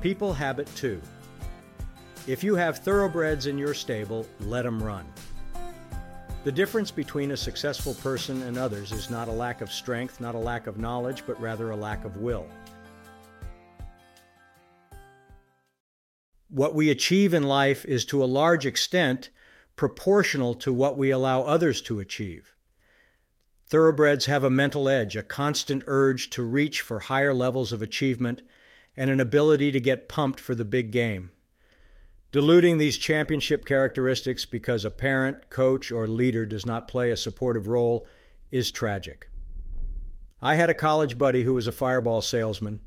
People have it too. If you have thoroughbreds in your stable, let them run. The difference between a successful person and others is not a lack of strength, not a lack of knowledge, but rather a lack of will. What we achieve in life is to a large extent proportional to what we allow others to achieve. Thoroughbreds have a mental edge, a constant urge to reach for higher levels of achievement, and an ability to get pumped for the big game. Diluting these championship characteristics because a parent, coach, or leader does not play a supportive role is tragic. I had a college buddy who was a fireball salesman.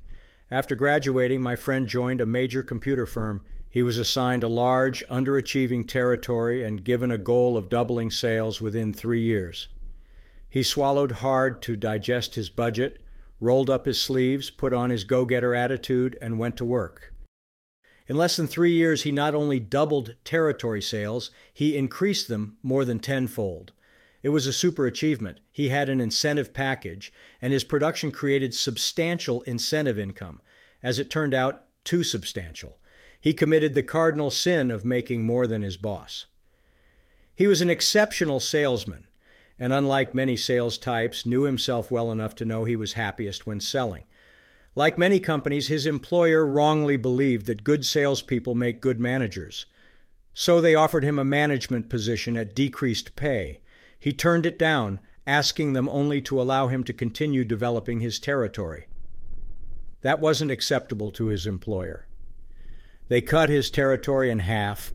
After graduating, my friend joined a major computer firm. He was assigned a large, underachieving territory and given a goal of doubling sales within three years. He swallowed hard to digest his budget, rolled up his sleeves, put on his go getter attitude, and went to work. In less than three years, he not only doubled territory sales, he increased them more than tenfold. It was a super achievement. He had an incentive package, and his production created substantial incentive income. As it turned out, too substantial. He committed the cardinal sin of making more than his boss. He was an exceptional salesman and unlike many sales types, knew himself well enough to know he was happiest when selling. Like many companies, his employer wrongly believed that good salespeople make good managers. So they offered him a management position at decreased pay. He turned it down, asking them only to allow him to continue developing his territory. That wasn't acceptable to his employer. They cut his territory in half,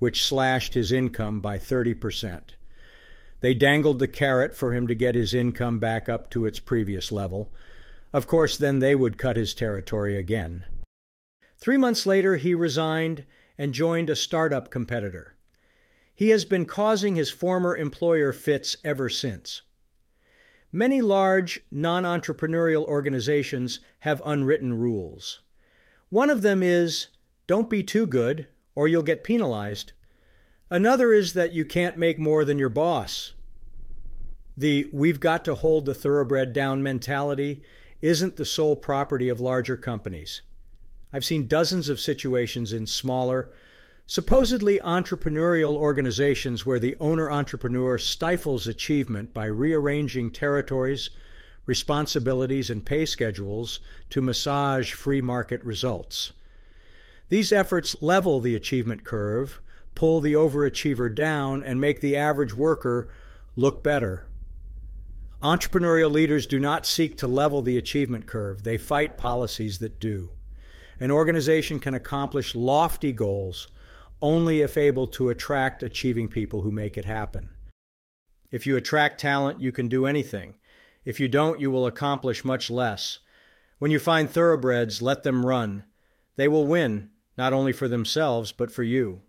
which slashed his income by 30 percent. They dangled the carrot for him to get his income back up to its previous level. Of course, then they would cut his territory again. Three months later, he resigned and joined a startup competitor. He has been causing his former employer fits ever since. Many large, non entrepreneurial organizations have unwritten rules. One of them is don't be too good, or you'll get penalized. Another is that you can't make more than your boss. The we've got to hold the thoroughbred down mentality isn't the sole property of larger companies. I've seen dozens of situations in smaller, supposedly entrepreneurial organizations where the owner entrepreneur stifles achievement by rearranging territories, responsibilities, and pay schedules to massage free market results. These efforts level the achievement curve pull the overachiever down and make the average worker look better. Entrepreneurial leaders do not seek to level the achievement curve, they fight policies that do. An organization can accomplish lofty goals only if able to attract achieving people who make it happen. If you attract talent, you can do anything. If you don't, you will accomplish much less. When you find thoroughbreds, let them run. They will win, not only for themselves, but for you.